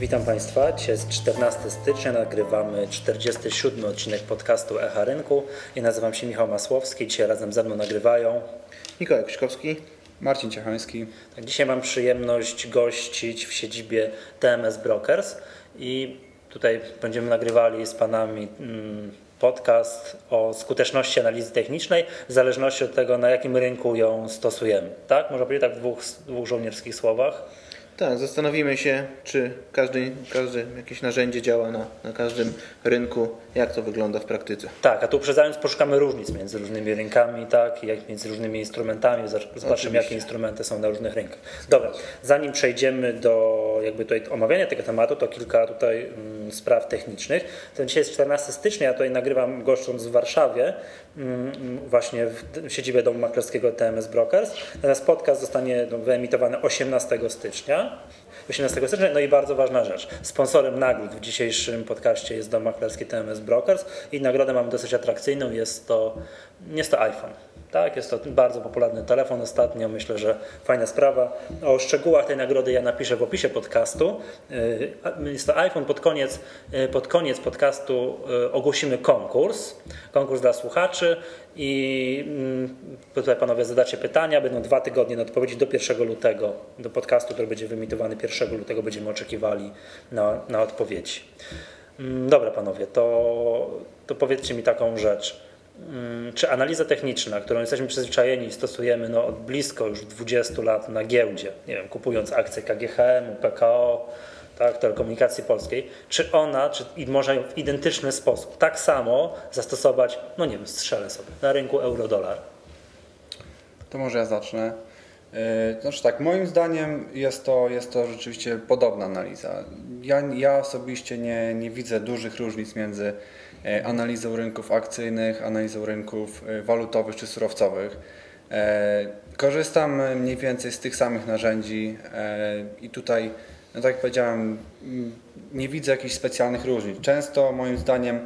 Witam Państwa. Dzisiaj jest 14 stycznia, nagrywamy 47 odcinek podcastu Echa Rynku. Ja nazywam się Michał Masłowski. Dzisiaj razem ze mną nagrywają Mikołaj Krzyszkowski. Marcin Ciechański. Tak, dzisiaj mam przyjemność gościć w siedzibie TMS Brokers i tutaj będziemy nagrywali z Panami mm, podcast o skuteczności analizy technicznej w zależności od tego, na jakim rynku ją stosujemy. Tak? Można powiedzieć tak w dwóch, dwóch żołnierskich słowach. Tak, zastanowimy się, czy każdy, każde jakieś narzędzie działa na, na każdym rynku, jak to wygląda w praktyce. Tak, a tu uprzedzając, poszukamy różnic między różnymi rynkami, tak, jak między różnymi instrumentami, zobaczymy Oczywiście. jakie instrumenty są na różnych rynkach. Dobra, zanim przejdziemy do jakby tutaj omawiania tego tematu, to kilka tutaj mm, spraw technicznych. To dzisiaj jest 14 stycznia, ja tutaj nagrywam goszcząc w Warszawie, mm, właśnie w siedzibie Domu Maklerskiego TMS Brokers. Natomiast podcast zostanie no, wyemitowany 18 stycznia. 18 stycznia. No i bardzo ważna rzecz. Sponsorem nagród w dzisiejszym podcaście jest Dom Maklerski TMS Brokers i nagrodę mamy dosyć atrakcyjną. Jest to, jest to iPhone. Tak, jest to bardzo popularny telefon ostatnio. Myślę, że fajna sprawa. O szczegółach tej nagrody ja napiszę w opisie podcastu. Yy, Jest to iPhone. Pod koniec, yy, pod koniec podcastu yy, ogłosimy konkurs. Konkurs dla słuchaczy i mm, tutaj panowie zadacie pytania. Będą dwa tygodnie na odpowiedzi do 1 lutego. Do podcastu, który będzie wyemitowany 1 lutego będziemy oczekiwali na, na odpowiedzi. Mm, Dobra panowie, to, to powiedzcie mi taką rzecz. Czy analiza techniczna, którą jesteśmy przyzwyczajeni i stosujemy no, od blisko już 20 lat na giełdzie, nie wiem, kupując akcje KGHM, PKO, tak, telekomunikacji polskiej, czy ona, czy może w identyczny sposób, tak samo zastosować, no nie wiem, strzelę sobie, na rynku euro-dolar? To może ja zacznę. Yy, Znaczy tak, moim zdaniem jest to, jest to rzeczywiście podobna analiza. Ja, ja osobiście nie, nie widzę dużych różnic między analizą rynków akcyjnych, analizą rynków e, walutowych czy surowcowych. E, Korzystam e, mniej więcej z tych samych narzędzi e, i tutaj, no tak jak powiedziałem, nie widzę jakichś specjalnych różnic. Często moim zdaniem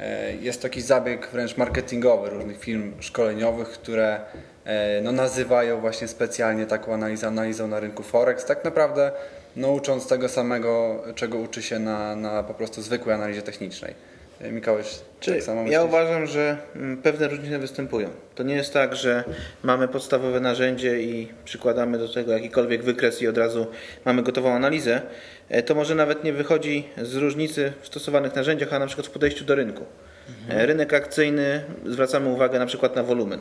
e, jest to jakiś zabieg wręcz marketingowy różnych firm szkoleniowych, które e, no, nazywają właśnie specjalnie taką analizę analizą na rynku Forex. Tak naprawdę no, ucząc tego samego, czego uczy się na, na po prostu zwykłej analizie technicznej. E, Mikołaj, Czy tak samo ja uważam, że mm, pewne różnice występują. To nie jest tak, że mamy podstawowe narzędzie i przykładamy do tego jakikolwiek wykres i od razu mamy gotową analizę. E, To może nawet nie wychodzi z różnicy w stosowanych narzędziach, a na przykład w podejściu do rynku. E, Rynek akcyjny, zwracamy uwagę na przykład na wolumen.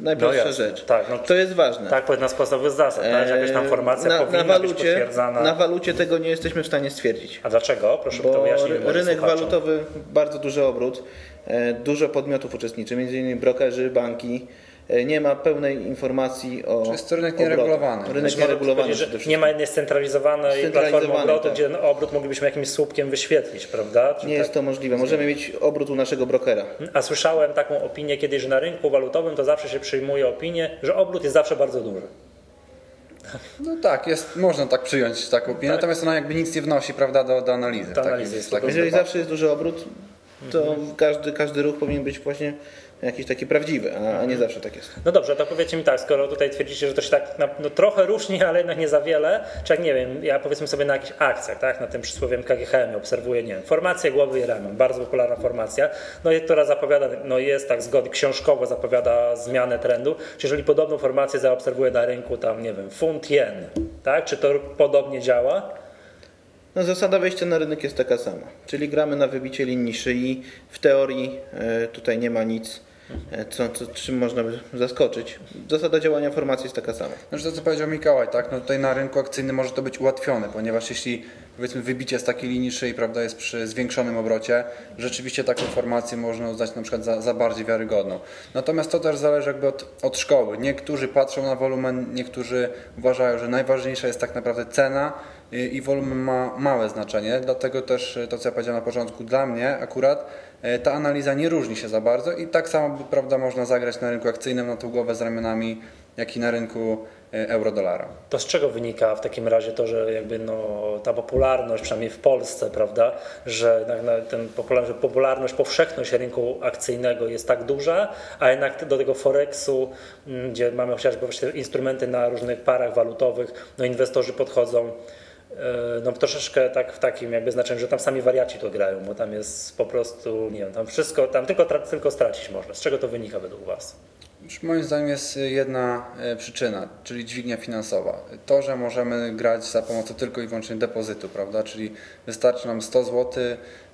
Najprostsza jasne. rzecz. Tak, no- to jest ważne. Tak, jedna z podstawowych zasad, tak, że jakaś tam formacja na, powinna na być walucie, potwierdzana. Na walucie tego nie jesteśmy w stanie stwierdzić. A dlaczego? Proszę to Bo wyjaśnić. ry- moim rynek walutowy, bardzo duży obrót, e, dużo podmiotów uczestniczy, m.in. brokerzy, banki. E, Nie ma pełnej informacji o. Czy jest to rynek nieregulowany? Rynek Znaczy, można nieregulowany nie ma jednej scentralizowanej platformy obrotu, tak. gdzie ten obrót moglibyśmy jakimś słupkiem wyświetlić, prawda? Czy Nie tak? jest to możliwe. Możemy mieć obrót u naszego brokera. A słyszałem taką opinię kiedyś, że na rynku walutowym to zawsze się przyjmuje opinię, że obrót jest zawsze bardzo duży. No tak, jest, można tak przyjąć taką opinię, natomiast ona jakby nic nie wnosi prawda, do, do analizy. Do w takim- analizy jest w takim Jeżeli zawsze jest duży obrót, to każdy, każdy ruch powinien być właśnie jakiś taki prawdziwy, a, nie zawsze tak jest. No dobrze, to powiedzcie mi tak, skoro tutaj twierdzicie, że to się tak na, no, trochę różni, ale jednak nie za wiele, czy jak nie wiem, ja powiedzmy sobie na jakichś akcjach, tak, na tym przysłowiem KGHM obserwuję, nie wiem, formację głowy i ramion, bardzo popularna formacja, no i która zapowiada, no jest tak zgodnie, książkowo zapowiada zmianę trendu, czy jeżeli podobną formację zaobserwuję na rynku tam, nie wiem, funt jen, tak, czy to podobnie działa? No, zasada wejścia na rynek jest taka sama, czyli gramy na wybicie linii szyi. W teorii e, tutaj nie ma nic, co, co, czym można by zaskoczyć. Zasada działania formacji jest taka sama. Znaczy to, co powiedział Mikołaj, tak? No tutaj na rynku akcyjnym może to być ułatwione, ponieważ jeśli powiedzmy wybicie z takiej linii szyi, prawda, jest przy zwiększonym obrocie, rzeczywiście taką formację można uznać na przykład za, za bardziej wiarygodną. Natomiast to też zależy jakby od, od szkoły. Niektórzy patrzą na wolumen, niektórzy uważają, że najważniejsza jest tak naprawdę cena i, i wolumen ma małe znaczenie, dlatego też e, to, co ja powiedziałem na początku, dla mnie akurat e, ta analiza nie różni się za bardzo i tak samo prawda, można zagrać na rynku akcyjnym na tą głowę z ramionami, jak i na rynku e, euro-dolara. To z czego wynika w takim razie to, że jakby no, ta popularność, przynajmniej w Polsce, prawda, że ten popularność, popularność, powszechność rynku akcyjnego jest tak duża, a jednak do tego Forexu, mm, gdzie mamy chociażby instrumenty na różnych parach walutowych, no inwestorzy podchodzą no troszeczkę tak w takim jakby znaczeniu, że tam sami wariaci to grają, bo tam jest po prostu, nie wiem, tam wszystko, tam tylko, tylko stracić można. Z czego to wynika według Was? Moim zdaniem jest jedna e, przyczyna, czyli dźwignia finansowa. To, że możemy grać za pomocą tylko i wyłącznie depozytu, prawda? Czyli wystarczy nam 100 zł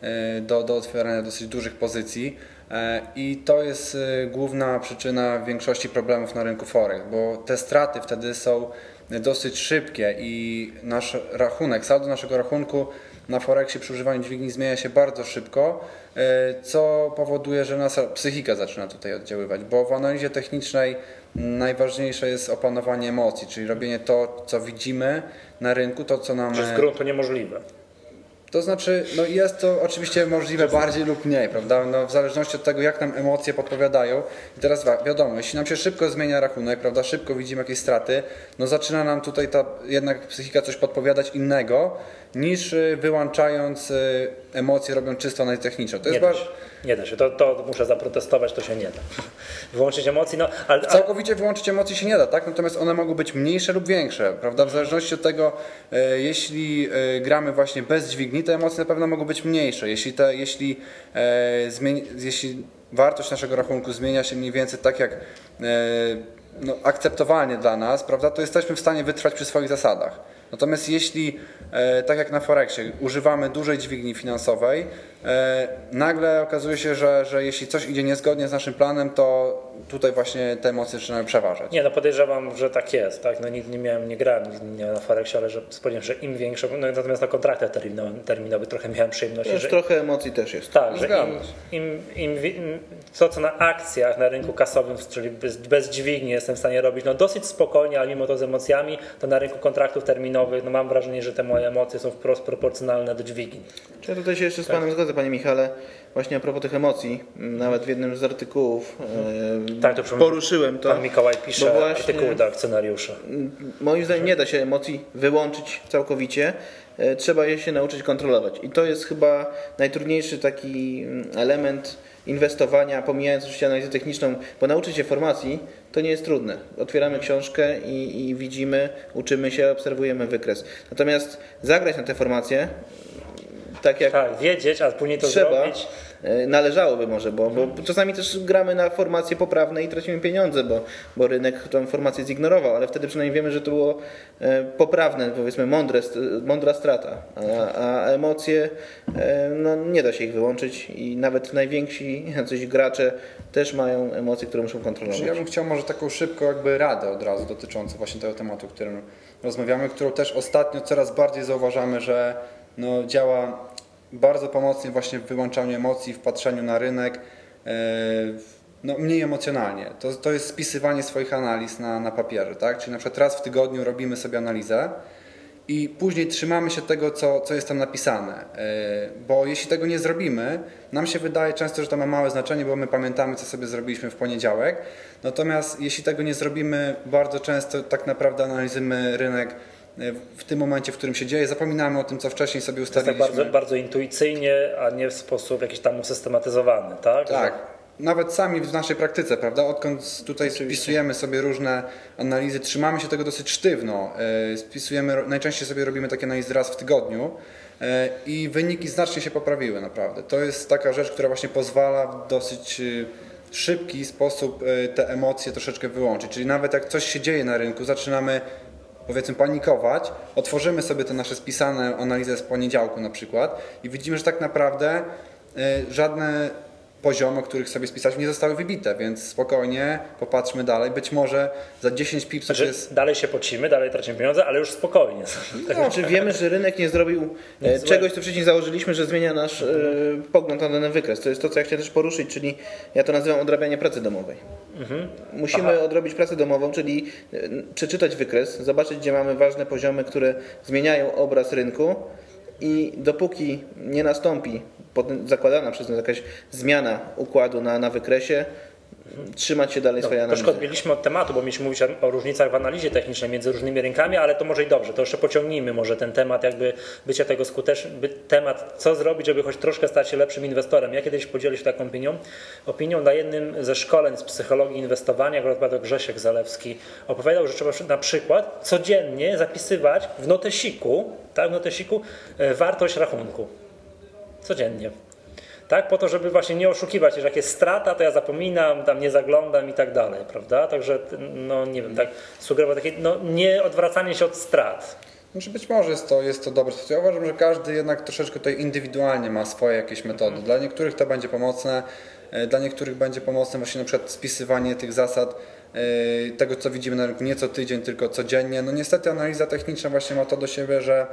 e, do, do otwierania dosyć dużych pozycji e, i to jest główna przyczyna większości problemów na rynku forex, bo te straty wtedy są dosyć szybkie i nasz rachunek, saldo naszego rachunku na Forexie przy używaniu dźwigni zmienia się bardzo szybko, e, co powoduje, że nasza psychika zaczyna tutaj oddziaływać, bo w analizie technicznej najważniejsze jest opanowanie emocji, czyli robienie to, co widzimy na rynku, to, co nam... Że z gruntu niemożliwe. To znaczy, no jest to oczywiście możliwe bardziej lub mniej, prawda? No, w zależności od tego, jak nam emocje podpowiadają. I teraz wiadomo, jeśli nam się szybko zmienia rachunek, prawda, szybko widzimy jakieś straty, no zaczyna nam tutaj ta jednak psychika coś podpowiadać innego, niż wyłączając y, emocje, robiąc czysto analizę techniczną. To nie, da się, nie da się, to, to, muszę zaprotestować, to się nie da. Wyłączyć emocji, no... Ale, Całkowicie wyłączyć emocji się nie da, tak? Natomiast one mogą być mniejsze lub większe, prawda? W zależności od tego, e, jeśli e, gramy właśnie bez dźwigni, te emocje na pewno mogą być mniejsze. Jeśli, te, jeśli, e, zmieni, jeśli wartość naszego rachunku zmienia się mniej więcej tak jak no, akceptowalnie dla nas, prawda, to jesteśmy w stanie wytrwać przy swoich zasadach. Natomiast jeśli, e, tak jak na Forexie, używamy dużej dźwigni finansowej, e, nagle okazuje się, że, że jeśli coś idzie niezgodnie z naszym planem, to tutaj właśnie te emocje zaczynają przeważać. Nie, no podejrzewam, że tak jest. Tak? No, nigdy nie miałem, nie grałem nie na Forexie, ale że spodziewam że im większe, no, natomiast na kontraktach terminowych trochę miałem przyjemność. Też że, trochę emocji też jest. Tak, że im, im, im, im, to, co na akcjach, na rynku kasowym, czyli bez, bez dźwigni jestem w stanie robić, no dosyć spokojnie, ale mimo to z emocjami, to na rynku kontraktów terminowych, no mam wrażenie, że te moje emocje są wprost proporcjonalne do dźwigni. Ja tutaj się jeszcze z Panem tak. zgodzę, Panie Michale. Właśnie a propos tych emocji, nawet w jednym z artykułów e, tak, to poruszyłem to. Pan Mikołaj pisze właśnie, artykuły do akcjonariusza. Moim zdaniem nie da się emocji wyłączyć całkowicie. E, trzeba je się nauczyć kontrolować. I to jest chyba najtrudniejszy taki mm, element inwestowania, pomijając oczywiście analizę techniczną, bo nauczyć się formacji to nie jest trudne. Otwieramy książkę i, i widzimy, uczymy się, obserwujemy wykres. Natomiast zagrać na te formacje, tak jak. Tak, wiedzieć, a później to trzeba, zrobić. E, należałoby może, bo, bo czasami też gramy na formacje poprawne i tracimy pieniądze, bo, bo rynek tą formację zignorował, ale wtedy przynajmniej wiemy, że to było e, poprawne, powiedzmy mądre, mądra strata, a, a emocje, e, no nie da się ich wyłączyć i nawet najwięksi jacyś gracze też mają emocje, które muszą kontrolować. Ja bym chciał może taką szybką jakby radę od razu dotyczącą właśnie tego tematu, o którym rozmawiamy, którą też ostatnio coraz bardziej zauważamy, że no, działa bardzo pomocnie właśnie w wyłączaniu emocji, w patrzeniu na rynek, e, no, mniej emocjonalnie. To, to jest spisywanie swoich analiz na, na papierze, tak? Czyli na przykład raz w tygodniu robimy sobie analizę i później trzymamy się tego, co, co jest tam napisane. E, bo jeśli tego nie zrobimy, nam się wydaje często, że to ma małe znaczenie, bo my pamiętamy, co sobie zrobiliśmy w poniedziałek. Natomiast jeśli tego nie zrobimy, bardzo często tak naprawdę analizujemy rynek w tym momencie, w którym się dzieje, zapominamy o tym, co wcześniej sobie ustaliliśmy. Tak bardzo, bardzo intuicyjnie, a nie w sposób jakiś tam usystematyzowany, tak? Tak. Nawet sami w naszej praktyce, prawda? Odkąd tutaj Oczywiście. spisujemy sobie różne analizy, trzymamy się tego dosyć sztywno. E, spisujemy, najczęściej sobie robimy takie analizy raz w tygodniu e, i wyniki znacznie się poprawiły, naprawdę. To jest taka rzecz, która właśnie pozwala w dosyć e, szybki sposób te emocje troszeczkę wyłączyć. Czyli nawet jak coś się dzieje na rynku, zaczynamy powiedzmy panikować, otworzymy sobie te nasze spisane analizy z poniedziałku na przykład i widzimy, że tak naprawdę y, żadne poziomy, których sobie spisaliśmy, nie zostały wybite, więc spokojnie popatrzmy dalej. Być może za 10 pipsów znaczy, jest... Dalej się pocimy, dalej tracimy pieniądze, ale już spokojnie. No, znaczy wiemy, że rynek nie zrobił nie czegoś, co wcześniej założyliśmy, że zmienia nasz e, pogląd na dany wykres. To jest to, co ja chciałem też poruszyć, czyli ja to nazywam odrabianie pracy domowej. Mhm. Musimy Aha. odrobić pracę domową, czyli e, przeczytać wykres, zobaczyć, gdzie mamy ważne poziomy, które zmieniają obraz rynku i dopóki nie nastąpi zakładana przez nas jakaś zmiana układu na, na wykresie, trzymać się dalej swojej analizy. Troszkę odbiliśmy od tematu, bo mieliśmy mówić o różnicach w analizie technicznej między różnymi rynkami, ale to może i dobrze, to jeszcze pociągnijmy może ten temat jakby bycia tego skutecznym, temat co zrobić, żeby choć troszkę stać się lepszym inwestorem. Ja kiedyś podzielił się taką opinią, opinią na jednym ze szkoleń z psychologii inwestowania, akurat Grzesiek Zalewski opowiadał, że trzeba na przykład codziennie zapisywać w notesiku, tak, w notesiku e, wartość rachunku. Codziennie tak? Po to, żeby właśnie nie oszukiwać, że jak jest strata, to ja zapominam, tam nie zaglądam i tak dalej, prawda? Także, no nie wiem, tak sugerował takie, no nie odwracanie się od strat. Znaczy być może jest to, jest to dobre. Ja uważam, że każdy jednak troszeczkę tutaj indywidualnie ma swoje jakieś metody. Dla niektórych to będzie pomocne, e, dla niektórych będzie pomocne właśnie na przykład spisywanie tych zasad, e, tego co widzimy na rynku nie co tydzień, tylko codziennie. No niestety analiza techniczna właśnie ma to do siebie, że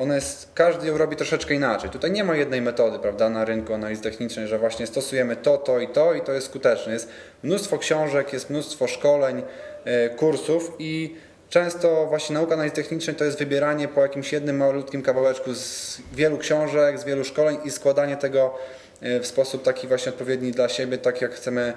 ona jest, każdy ją robi troszeczkę inaczej. Tutaj nie ma jednej metody, prawda, na rynku analizy technicznej, że właśnie stosujemy to, to i to i to jest skuteczne. Jest mnóstwo książek, jest mnóstwo szkoleń, e, kursów i często właśnie nauka analizy technicznej to jest wybieranie po jakimś jednym malutkim kawałeczku z wielu książek, z wielu szkoleń i składanie tego e, w sposób taki właśnie odpowiedni dla siebie, tak jak chcemy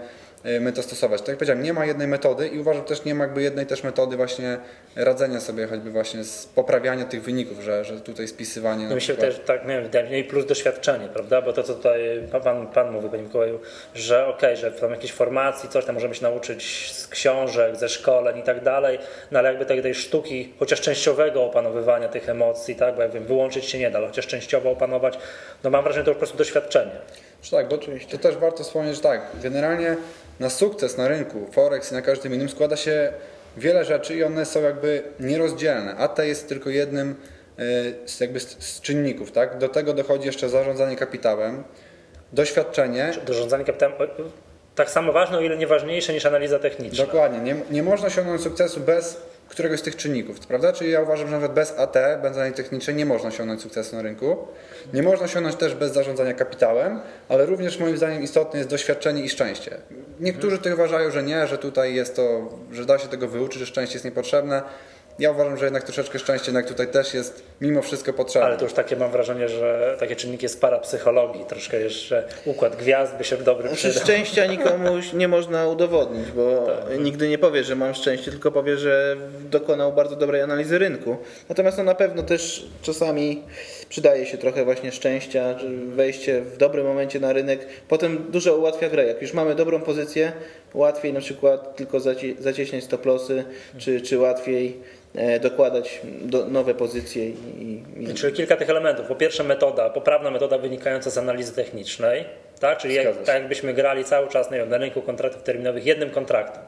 my to stosować. Tak jak powiedziałem, nie ma jednej metody i uważam też nie ma jakby jednej też metody właśnie radzenia sobie choćby właśnie z poprawiania tych wyników, że, że tutaj spisywanie. No myślę też tak, nie wiem, i plus doświadczenie, prawda? Bo to co tutaj pan, pan mówi, panie Mikołaju, że okej, okay, że tam jakieś formacji, coś tam możemy się nauczyć z książek, ze szkoleń i tak dalej, no ale jakby tej, tej sztuki, chociaż częściowego opanowywania tych emocji, tak, bo jak wiem, wyłączyć się nie da, ale chociaż częściowo opanować, no mam wrażenie, to już po prostu doświadczenie. Tak, bo to też warto wspomnieć, że tak, generalnie na sukces na rynku Forex i na każdym innym składa się wiele rzeczy i one są jakby nierozdzielne. A to jest tylko jednym e, z, jakby z czynników. Tak? Do tego dochodzi jeszcze zarządzanie kapitałem, doświadczenie. Zarządzanie kapitałem tak samo ważne, o ile nie ważniejsze niż analiza techniczna. Dokładnie. Nie, nie można osiągnąć sukcesu bez któregoś z tych czynników, prawda? Czyli ja uważam, że nawet bez AT, bez analizy technicznej nie można osiągnąć sukcesu na rynku. Nie można osiągnąć też bez zarządzania kapitałem, ale również moim zdaniem istotne jest doświadczenie i szczęście. Niektórzy tutaj uważają, że nie, że tutaj jest to, że da się tego wyuczyć, że szczęście jest niepotrzebne. Ja uważam, że jednak troszeczkę szczęście jednak tutaj też jest mimo wszystko potrzebne. Ale to już takie mam wrażenie, że takie czynniki jest para psychologii, troszkę jeszcze układ gwiazd by się dobry znaczy, przydał. Szczęścia nikomu nie można udowodnić, bo tak. nigdy nie powie, że mam szczęście, tylko powie, że dokonał bardzo dobrej analizy rynku. Natomiast no, na pewno też czasami przydaje się trochę właśnie szczęścia, wejście w dobrym momencie na rynek. Potem dużo ułatwia grę. Jak już mamy dobrą pozycję, łatwiej na przykład tylko zacieśniać stop lossy, czy, czy łatwiej dokładać do, nowe pozycje. I, i... Czyli kilka tych elementów. Po pierwsze metoda, poprawna metoda wynikająca z analizy technicznej, tak? czyli jak, tak jakbyśmy grali cały czas nie wiem, na rynku kontraktów terminowych jednym kontraktem.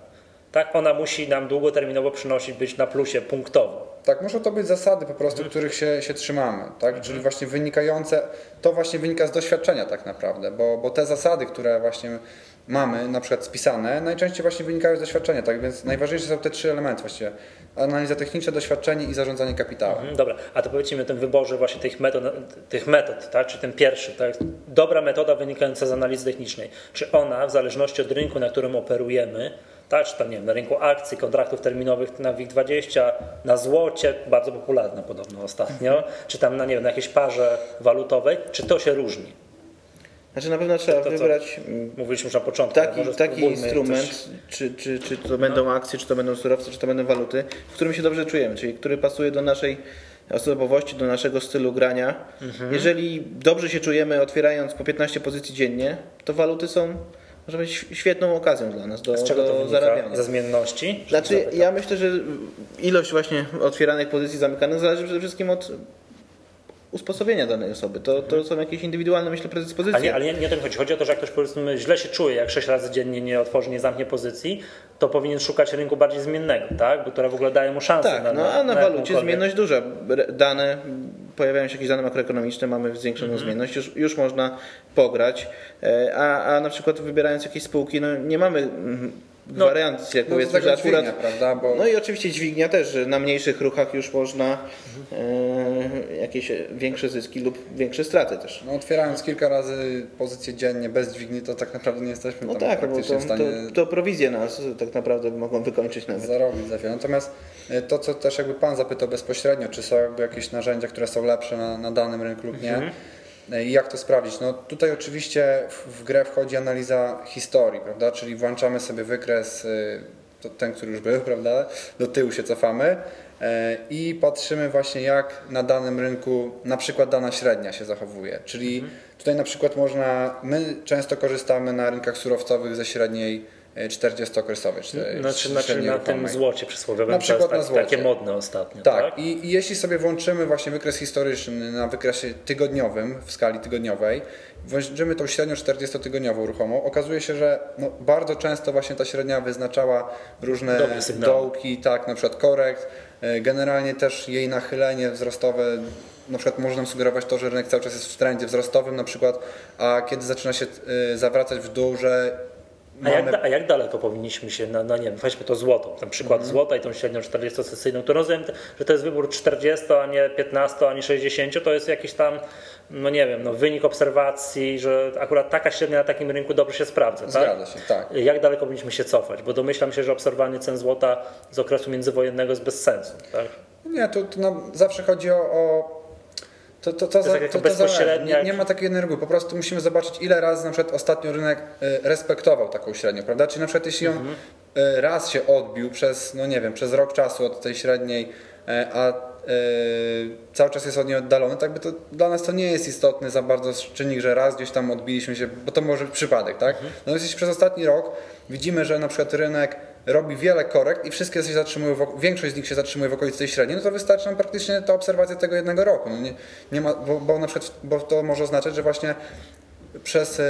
Tak, ona musi nam długoterminowo przynosić być na plusie punktowo. Tak, muszą to być zasady po prostu, mhm. których się, się trzymamy, tak? Mhm. Czyli właśnie wynikające, to właśnie wynika z doświadczenia tak naprawdę, bo, bo te zasady, które właśnie mamy na przykład spisane, najczęściej właśnie wynikają z doświadczenia, tak więc najważniejsze są te trzy elementy właściwie. Analiza techniczna, doświadczenie i zarządzanie kapitałem. Mhm, dobra, a to powiedzmy o tym wyborze właśnie tych metod, tych metod tak? czy ten pierwszy, tak? dobra metoda wynikająca z analizy technicznej. Czy ona w zależności od rynku, na którym operujemy, tak, czy tam nie wiem, na rynku akcji, kontraktów terminowych na WIG20, na złocie, bardzo popularne podobno ostatnio, czy tam na, nie wiem, na jakiejś parze walutowej, czy to się różni? Znaczy na pewno trzeba to, to, wybrać mówiliśmy już na początku, taki, taki instrument, coś... czy, czy, czy to będą akcje, czy to będą surowce, czy to będą waluty, w którym się dobrze czujemy, czyli który pasuje do naszej osobowości, do naszego stylu grania. Mhm. Jeżeli dobrze się czujemy otwierając po 15 pozycji dziennie, to waluty są może być świetną okazją dla nas do, Z czego to zarabiania. Ze zmienności? Znaczy, ja myślę, że ilość właśnie otwieranych pozycji zamykanych zależy przede wszystkim od usposobienia danej osoby. To, to są jakieś indywidualne, myślę, predyspozycje. Ale, nie, ale nie, nie o tym chodzi. Chodzi o to, że jak ktoś powiedzmy źle się czuje, jak sześć razy dziennie nie otworzy, nie zamknie pozycji, to powinien szukać rynku bardziej zmiennego, tak? Bo która w ogóle daje mu szansę. Tak, na, no a na, na walucie zmienność duża. Dane, pojawiają się jakieś dane makroekonomiczne, mamy zwiększoną mhm. zmienność, już, już można pograć, e, a, a na przykład wybierając jakieś spółki, no nie mamy mm, no, wariant, no, powiedzmy, że akurat... Dźwignia, prawda? Bo... No i oczywiście dźwignia też, że na mniejszych ruchach już można e, jakieś większe zyski lub większe straty też. No otwierając kilka razy pozycję dziennie bez dźwigni, to tak naprawdę nie jesteśmy no tam tak, praktycznie to, w stanie... To, to prowizje nas tak naprawdę mogą wykończyć nawet. Zarobić za wiele. Natomiast e, to, co też jakby Pan zapytał bezpośrednio, czy są jakby jakieś narzędzia, które są lepsze na, na danym rynku lub nie, mhm jak to sprawdzić? No tutaj oczywiście w, grę wchodzi analiza historii, prawda? Czyli włączamy sobie wykres, y, ten, który już był, prawda? Do tyłu się cofamy e, i patrzymy właśnie jak na danym rynku na przykład dana średnia się zachowuje. Czyli tutaj na przykład można, my często korzystamy na rynkach surowcowych ze średniej e, 40-okresowej. czy Znaczy, znaczy na tym złocie przysłowiowym, Na przykład na tak, złocie. takie modne ostatnio. Tak, Tak, I, I jeśli sobie włączymy właśnie wykres historyczny na wykresie tygodniowym, w skali tygodniowej, włączymy tą średnią 40-tygodniową ruchomą, okazuje się, że no, bardzo często właśnie ta średnia wyznaczała różne dołki, tak, na przykład korekt, e, generalnie też jej nachylenie wzrostowe na przykład może nam sugerować to, że rynek cały czas jest w trendzie wzrostowym na przykład, a kiedy zaczyna się e, zawracać w dół, że A jak, da- a jak daleko powinniśmy się, na, na nie wiem, weźmy to złoto, ten przykład Mhm. złota i tą średnią 40-sesyjną, to rozumiem, że to jest wybór 40, a nie 15, ani 60, to jest jakiś tam, no nie wiem, no wynik obserwacji, że akurat taka średnia na takim rynku dobrze się sprawdza, tak? Zgadza się, tak. Jak daleko powinniśmy się cofać? Bo domyślam się, że obserwowanie cen złota z okresu międzywojennego jest bez sensu, tak? Nie, to, to zawsze chodzi o. o to, to, to, jest za- tak to, to bezpośrednia-. Nie, nie ma takiej reguły. Po prostu musimy zobaczyć, ile razy na przykład ostatnio rynek y, respektował taką średnią, prawda? Czyli na przykład jeśli on Mhm. y, raz się odbił przez, no nie wiem, przez rok czasu od tej średniej, y, a cały czas jest od niej oddalony, tak by to dla nas to nie jest istotny za bardzo czynnik, że raz gdzieś tam odbiliśmy się, bo to może być przypadek, tak? Mhm. Natomiast jeśli przez ostatni rok widzimy, że na przykład rynek robi wiele korekt i wszystkie się zatrzymują, większość z nich się zatrzymuje w okolicy tej średniej, no to wystarczy nam praktycznie ta obserwacja tego jednego roku. No nie, nie ma, bo, bo na przykład, bo to może oznaczać, że właśnie przez y,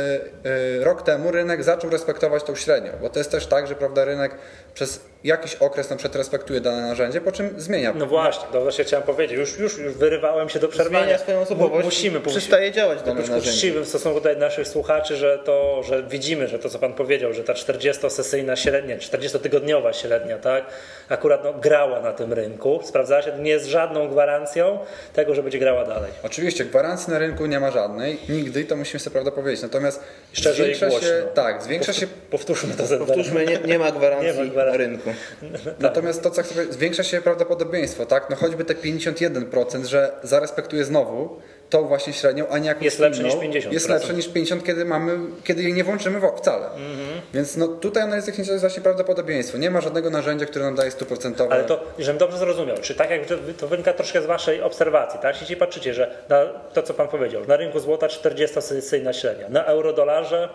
y, rok temu rynek zaczął respektować tą średnią, bo to jest też tak, że prawda, rynek przez jakiś okres na przykład respektuje dane narzędzie, po czym zmienia. No właśnie, to właśnie chciałem powiedzieć, już, już, już wyrywałem się do przerwania. Zmienia swoją osobowość, Mu- Musimy, przestaje działać dane być narzędzie. uczciwym w stosunku do naszych słuchaczy, że to, że widzimy, że to co Pan powiedział, że ta 40-sesyjna średnia, 40-tygodniowa średnia, tak, akurat no, grała na tym rynku, sprawdzała się, nie jest żadną gwarancją tego, że będzie grała dalej. Oczywiście gwarancji na rynku nie ma żadnej, nigdy i to musimy sobie prawda powiedzieć. Natomiast Szczerze i zwiększa głośno. się, tak, zwiększa się Powtórzmy to za Powtórzmy, nie, nie ma gwarancji Nie ma gwarancji. na rynku. Natomiast to, co chcę zwiększa się prawdopodobieństwo, tak? No choćby te 51%, że zarespektuje znowu tą właśnie średnią, a nie jakąś Jest lepsze niż 50%. Jest lepsze niż 50, kiedy mamy, kiedy jej nie włączymy wcale. Mhm. Więc no tutaj analiza techniczna jest właśnie prawdopodobieństwo. Nie ma żadnego narzędzia, które nam daje 100%. Ale to, żebym dobrze zrozumiał, czy tak jak to wynika troszkę z Waszej obserwacji, tak? Jeśli patrzycie, że to, co Pan powiedział, na rynku złota 40-sesyjna średnia, na euro-dolarze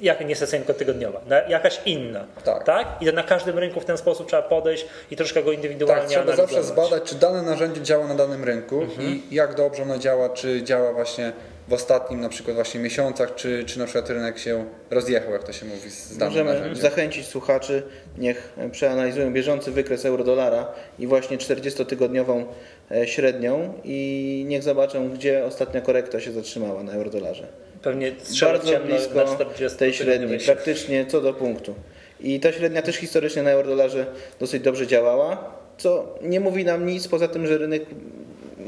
jak nie sesyjna, tylko tygodniowa, jakaś inna, Tak. I na każdym rynku w ten sposób trzeba podejść i troszkę go indywidualnie Tak, trzeba analizować. zawsze zbadać, czy dane narzędzie działa na danym rynku Mhm. i jak dobrze ono działa, czy działa właśnie w ostatnim na przykład właśnie miesiącach, czy, czy na przykład rynek się rozjechał, jak to się mówi z danym Możemy narzędziem. zachęcić słuchaczy, niech przeanalizują bieżący wykres euro-dolara i właśnie 40-tygodniową e, średnią i niech zobaczą, gdzie ostatnia korekta się zatrzymała na euro-dolarze. Pewnie Bardzo blisko na 40 tej średniej, praktycznie co do punktu. I ta średnia też historycznie na euro-dolarze dosyć dobrze działała, co nie mówi nam nic poza tym, że rynek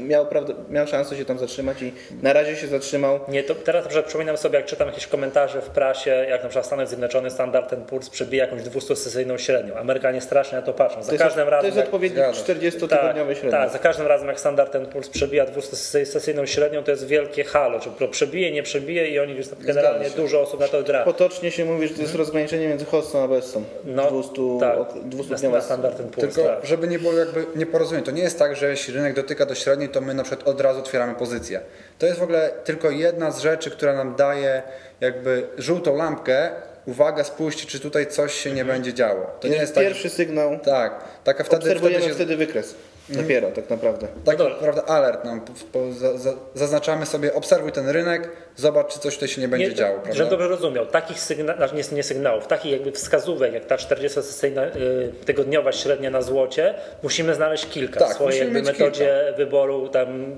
miał, prawda, miał szansę się tam zatrzymać i na razie się zatrzymał. Nie, to teraz na przykład przypominam sobie, jak czytam jakieś komentarze w prasie, jak na przykład w Stanach Zjednoczonych Standard Poor's przebija jakąś 200-sesyjną średnią. Amerykanie strasznie na to patrzą. Za To jest, każdym to razem. jest jak- odpowiednik Zgadza się. 40-tygodniowej średniej. Tak, za każdym razem jak Standard Poor's przebija 200-sesyjną średnią, to jest wielkie halo, czy to przebije, nie przebije i oni już generalnie dużo osób na to gra. Potocznie się mówi, że to jest rozgraniczenie między Hossą a Bessą. No, 200, tak, ok- na, 200 na Standard Poor's. Tylko, tak. żeby nie było jakby nieporozumień, to nie jest tak, że jeśli rynek dotyka do średniej, to my na przykład od razu otwieramy pozycję. To jest w ogóle tylko jedna z rzeczy, która nam daje jakby żółtą lampkę. Uwaga, spójrzcie, czy tutaj coś się nie będzie działo. To nie jest tak. Pierwszy sygnał. Tak, taka wtedy, Obserwujemy wtedy wtedy, się wykres. Dopiero tak naprawdę. Tak No dobra. naprawdę alert nam, po, za, za, zaznaczamy sobie, obserwuj ten rynek, zobacz czy coś tutaj się nie będzie Nie, działo. żebym Prawda? dobrze rozumiał, takich sygna, znaczy nie, nie sygnałów, takich jakby wskazówek, jak ta 40-sesyjna y, tygodniowa średnia na złocie, musimy znaleźć kilka Tak, w swojej metodzie wyboru tam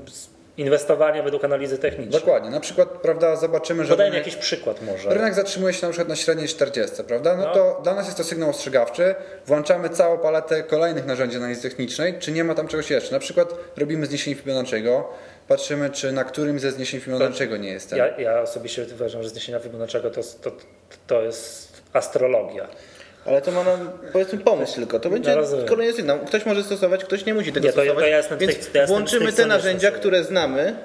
inwestowania według analizy technicznej. Dokładnie, na przykład prawda, zobaczymy, że Podajmy rynek, jakiś przykład może. rynek zatrzymuje się na przykład na średniej 40, prawda? No, No. to dla nas jest to sygnał ostrzegawczy, włączamy całą paletę kolejnych narzędzi analizy technicznej, czy nie ma tam czegoś jeszcze. Na przykład robimy zniesienie Fibonacciego, patrzymy czy na którym ze zniesień Fibonacciego nie jest ten. Ja, ja osobiście uważam, że zniesienia Fibonacciego to, to, to jest astrologia. Ale to ma nam, powiedzmy, pomysł tylko. To będzie No, kolejny sygnał. Ktoś może stosować, ktoś nie musi tego Nie, to stosować. to ja jestem Więc to ja włączymy te narzędzia, stosuję. które znamy,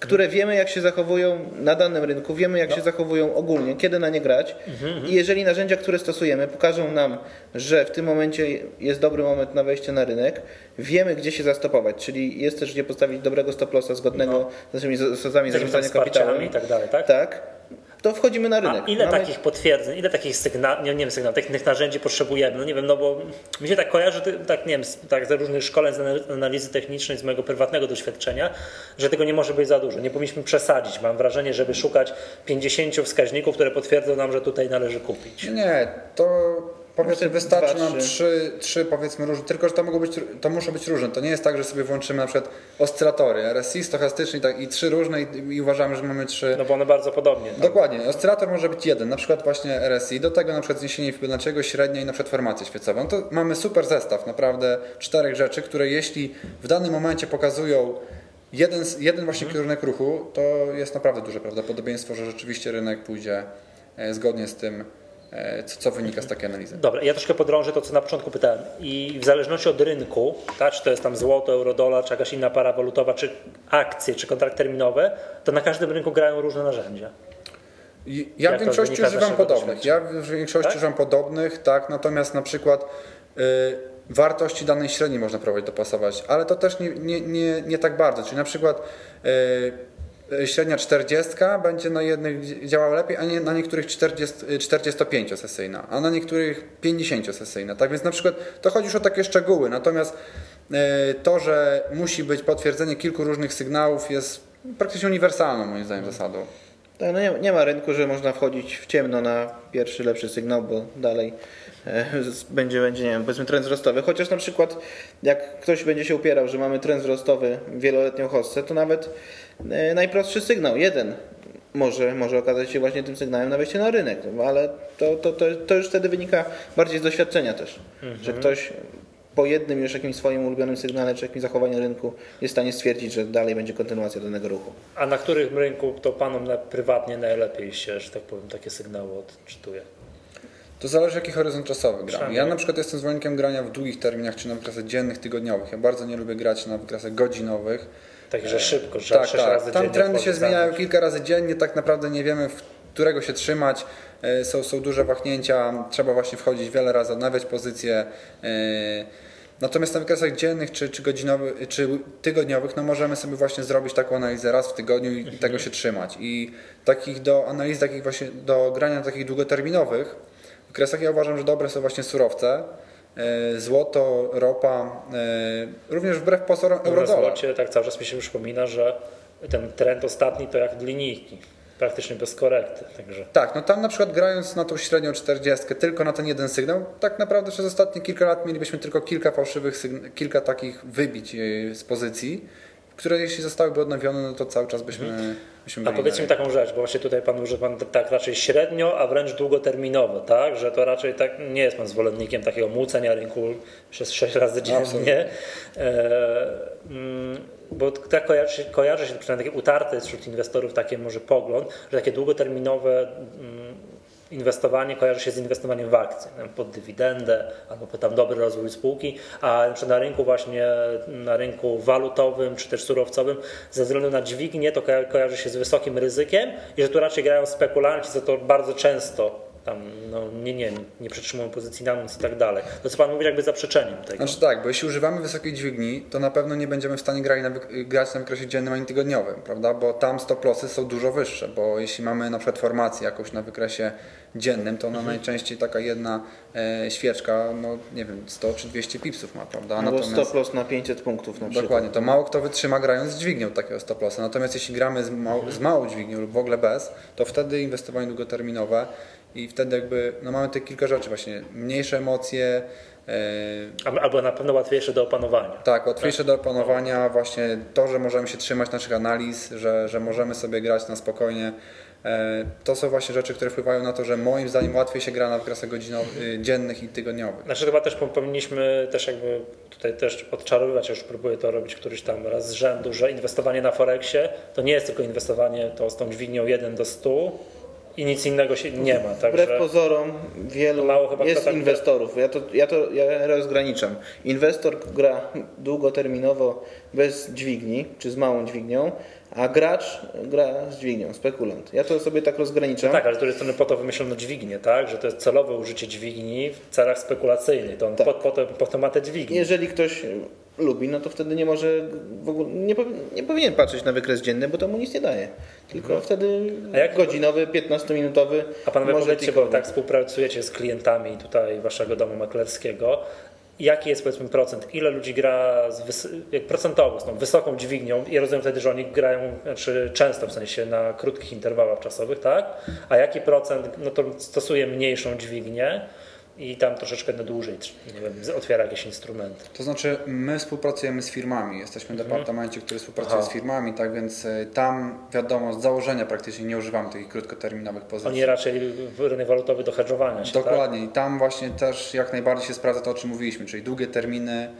które wiemy jak się zachowują na danym rynku, wiemy jak No. się zachowują ogólnie, kiedy na nie grać Mhm, i jeżeli narzędzia, które stosujemy pokażą nam, że w tym momencie jest dobry moment na wejście na rynek, wiemy gdzie się zastopować, czyli jest też gdzie postawić dobrego stop lossa zgodnego z naszymi zasadami zarządzania kapitałem. i tak dalej, tak? Tak, to wchodzimy na rynek. A ile Mamy- takich potwierdzeń, ile takich sygnałów, nie, nie wiem, sygnałów, takich narzędzi potrzebujemy? No nie wiem, no bo mi się tak kojarzy, tak nie wiem, z- tak ze różnych szkoleń, z anal- analizy technicznej, z mojego prywatnego doświadczenia, że tego nie może być za dużo. Nie powinniśmy przesadzić. Mam wrażenie, żeby szukać 50 wskaźników, które potwierdzą nam, że tutaj należy kupić. Nie, to powiedzmy Myślę, wystarczy dwa, nam trzy. trzy, powiedzmy różne, tylko że to, mogą być, to muszą być różne. To nie jest tak, że sobie włączymy na przykład oscylatory, RSI, stochastyczny i, tak, i trzy różne i, i uważamy, że mamy trzy. No bo one bardzo podobnie. tam. Dokładnie, oscylator może być jeden, na przykład właśnie RSI, do tego na przykład zniesienie Fibonacciego, średnia i na przykład formację świecową. To mamy super zestaw naprawdę czterech rzeczy, które jeśli w danym momencie pokazują jeden, jeden właśnie kierunek ruchu, to jest naprawdę duże prawdopodobieństwo, że rzeczywiście rynek pójdzie e, zgodnie z tym, co, co wynika z takiej analizy. Dobra, ja troszkę podrążę to, co na początku pytałem. I w zależności od rynku, tak, czy to jest tam złoto, euro, dolar, czy jakaś inna para walutowa, czy akcje, czy kontrakt terminowy, to na każdym rynku grają różne narzędzia. Ja Jak w większości używam podobnych. Ja w większości Tak? używam podobnych, tak, natomiast na przykład y, wartości danej średniej można próbować dopasować, ale to też nie, nie, nie, nie tak bardzo. Czyli na przykład y, średnia 40 będzie na jednych działała lepiej, a nie na niektórych 40, y, 45 sesyjna, a na niektórych 50 sesyjna. Tak więc na przykład to chodzi już o takie szczegóły, natomiast y, to, że musi być potwierdzenie kilku różnych sygnałów jest praktycznie uniwersalną moim zdaniem zasadą. Tak, no nie, nie ma rynku, że można wchodzić w ciemno na pierwszy lepszy sygnał, bo dalej e, będzie, będzie, nie wiem, powiedzmy trend wzrostowy. Chociaż na przykład jak ktoś będzie się upierał, że mamy trend wzrostowy, wieloletnią hossę, to nawet e, najprostszy sygnał, jeden, może, może okazać się właśnie tym sygnałem na wejście na rynek, ale to, to, to, to już wtedy wynika bardziej z doświadczenia też, że ktoś po jednym już jakimś swoim ulubionym sygnale czy jakimś zachowaniu rynku jest w stanie stwierdzić, że dalej będzie kontynuacja danego ruchu. A na którym rynku to panom prywatnie najlepiej się, że tak powiem, takie sygnały odczytuje? To zależy jaki horyzont czasowy. Przynajmniej. Ja na przykład jestem zwolennikiem grania w długich terminach, czy na wykresach dziennych, tygodniowych. Ja bardzo nie lubię grać na wykresach godzinowych. Także szybko, że tak, tak. razy Tam trendy się zmieniają kilka razy dziennie, tak naprawdę nie wiemy, w którego się trzymać. E, Są, są duże wahnięcia, trzeba właśnie wchodzić wiele razy, odnawiać pozycje. E, Natomiast na wykresach dziennych czy, czy, godzinowych, czy tygodniowych no możemy sobie właśnie zrobić taką analizę raz w tygodniu i Mhm. tego się trzymać. I takich do analiz, takich właśnie do grania takich długoterminowych wykresach ja uważam, że dobre są właśnie surowce. e, Złoto, ropa, e, również wbrew pozorom Na eurodolar. złocie tak cały czas mi się przypomina, że ten trend ostatni to jak linijki, praktycznie bez korekty. Także Tak, no tam na przykład grając na tą średnią 40 tylko na ten jeden sygnał, tak naprawdę przez ostatnie kilka lat mielibyśmy tylko kilka fałszywych, kilka takich wybić e, z pozycji, które jeśli zostałyby odnowione, no to cały czas byśmy, A powiedzmy na taką rzecz, bo właśnie tutaj Pan użył Pan tak raczej średnio, a wręcz długoterminowo, tak? Że to raczej tak nie jest Pan zwolennikiem takiego młócenia rynku przez 6 razy dziennie. E, mm, bo tak kojarzy, się- kojarzy się przynajmniej taki utarty wśród inwestorów taki może pogląd, że takie długoterminowe mm, inwestowanie kojarzy się z inwestowaniem w akcje, pod dywidendę albo pod tam dobry rozwój spółki, a na rynku właśnie, na rynku walutowym czy też surowcowym ze względu na dźwignię to ko- kojarzy się z wysokim ryzykiem i że tu raczej grają spekulanci, za to bardzo często tam no, nie, nie, nie przetrzymują pozycji na noc i tak dalej. To co Pan mówi jakby zaprzeczeniem tego. Znaczy tak, bo jeśli używamy wysokiej dźwigni, to na pewno nie będziemy w stanie grać na, grać na wykresie dziennym ani tygodniowym, prawda? Bo tam stop lossy są dużo wyższe, bo jeśli mamy na przykład formację jakąś na wykresie dziennym, to ona Mhm. najczęściej taka jedna e, świeczka, no nie wiem, 100 czy 200 pipsów ma, prawda? Albo stop loss na 500 punktów na przykład. Dokładnie, to mało kto wytrzyma grając z dźwignią takiego stop lossa. Natomiast jeśli gramy z, mał, z małą dźwignią lub w ogóle bez, to wtedy inwestowanie długoterminowe i wtedy jakby, no mamy te kilka rzeczy właśnie, mniejsze emocje, e, Al- Albo na pewno łatwiejsze do opanowania. tak, łatwiejsze do opanowania, właśnie to, że możemy się trzymać naszych analiz, że, że możemy sobie grać na spokojnie. E, To są właśnie rzeczy, które wpływają na to, że moim zdaniem łatwiej się gra na wykresach godzinowych, dziennych i tygodniowych. Znaczy chyba też po- powinniśmy też jakby tutaj też odczarowywać, już próbuję to robić któryś tam raz z rzędu, że inwestowanie na Forexie to nie jest tylko inwestowanie to z tą dźwignią 1 do 100, i nic innego się nie ma. Wbrew Także pozorom wielu jest tak- inwestorów. Ja to, ja to ja rozgraniczam. Inwestor gra długoterminowo bez dźwigni, czy z małą dźwignią, a gracz gra z dźwignią, spekulant. Ja to sobie tak rozgraniczam. tak, ale z drugiej strony po to wymyślono dźwignię, tak? Że to jest celowe użycie dźwigni w celach spekulacyjnych. To on Tak. po, po, to, po to ma te dźwignie. Jeżeli ktoś lubi, no to wtedy nie może w ogóle nie, nie powinien patrzeć na wykres dzienny, bo to mu nic nie daje. Tylko wtedy Mhm. A jak- godzinowy, 15-minutowy A panowie może powiedzcie, bo tak współpracujecie z klientami tutaj waszego domu maklerskiego. Jaki jest powiedzmy procent? Ile ludzi gra z jak procentowo z tą wysoką dźwignią? I rozumiem wtedy, że oni grają znaczy często w sensie na krótkich interwałach czasowych, tak? A jaki procent no to stosuje mniejszą dźwignię i tam troszeczkę na dłużej nie wiem, otwiera jakieś instrumenty? To znaczy, my współpracujemy z firmami, jesteśmy w departamencie, który współpracuje Aha. z firmami, tak więc y, tam wiadomo, z założenia praktycznie nie używamy takich krótkoterminowych pozycji. Oni raczej w rynek walutowy do hedżowania się, tak? Dokładnie i tam właśnie też jak najbardziej się sprawdza to, o czym mówiliśmy, czyli długie terminy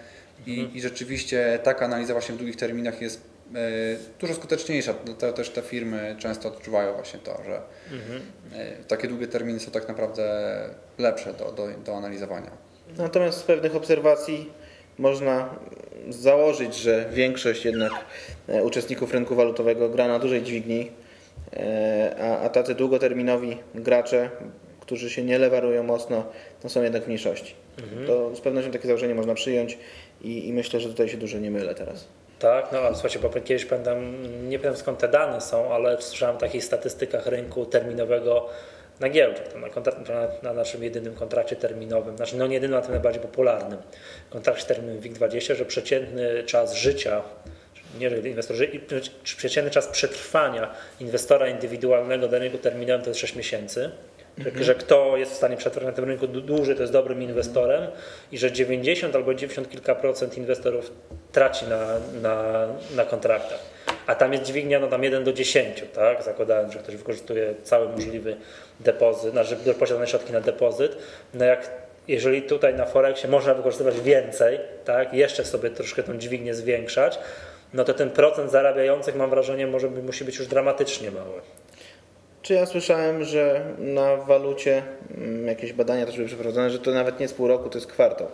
i, i rzeczywiście taka analiza właśnie w długich terminach jest e, dużo skuteczniejsza. To, też te firmy często odczuwają właśnie to, że e, takie długie terminy są tak naprawdę lepsze do, do, do analizowania. Natomiast z pewnych obserwacji można założyć, że większość jednak e, uczestników rynku walutowego gra na dużej dźwigni, e, a, a tacy długoterminowi gracze, którzy się nie lewarują mocno, to są jednak w mniejszości. To z pewnością takie założenie można przyjąć i, i myślę, że tutaj się dużo nie mylę teraz. Tak, no ale słuchajcie, bo kiedyś pamiętam, nie wiem skąd te dane są, ale słyszałem o takich statystykach rynku terminowego na giełdzie, na, na, na naszym jedynym kontrakcie terminowym, znaczy no nie jedynym, a tym najbardziej popularnym kontrakcie terminowym WIG20, że przeciętny czas życia, nie że przeciętny czas przetrwania inwestora indywidualnego na rynku terminowym to jest 6 miesięcy. Że, że kto jest w stanie przetrwać na tym rynku dłu- dłużej, to jest dobrym inwestorem i że 90 albo 90 kilka procent inwestorów traci na, na, na kontraktach. A tam jest dźwignia no tam 1 do 10, tak? Zakładając, że ktoś wykorzystuje cały możliwy depozyt, znaczy posiadane środki na depozyt. No jak jeżeli tutaj na Forexie można wykorzystywać więcej, tak? Jeszcze sobie troszkę tą dźwignię zwiększać, no to ten procent zarabiających mam wrażenie może musi być już dramatycznie mały. Czy ja słyszałem, że na walucie mm, jakieś badania też były przeprowadzone, że to nawet nie jest pół roku, to jest kwartał.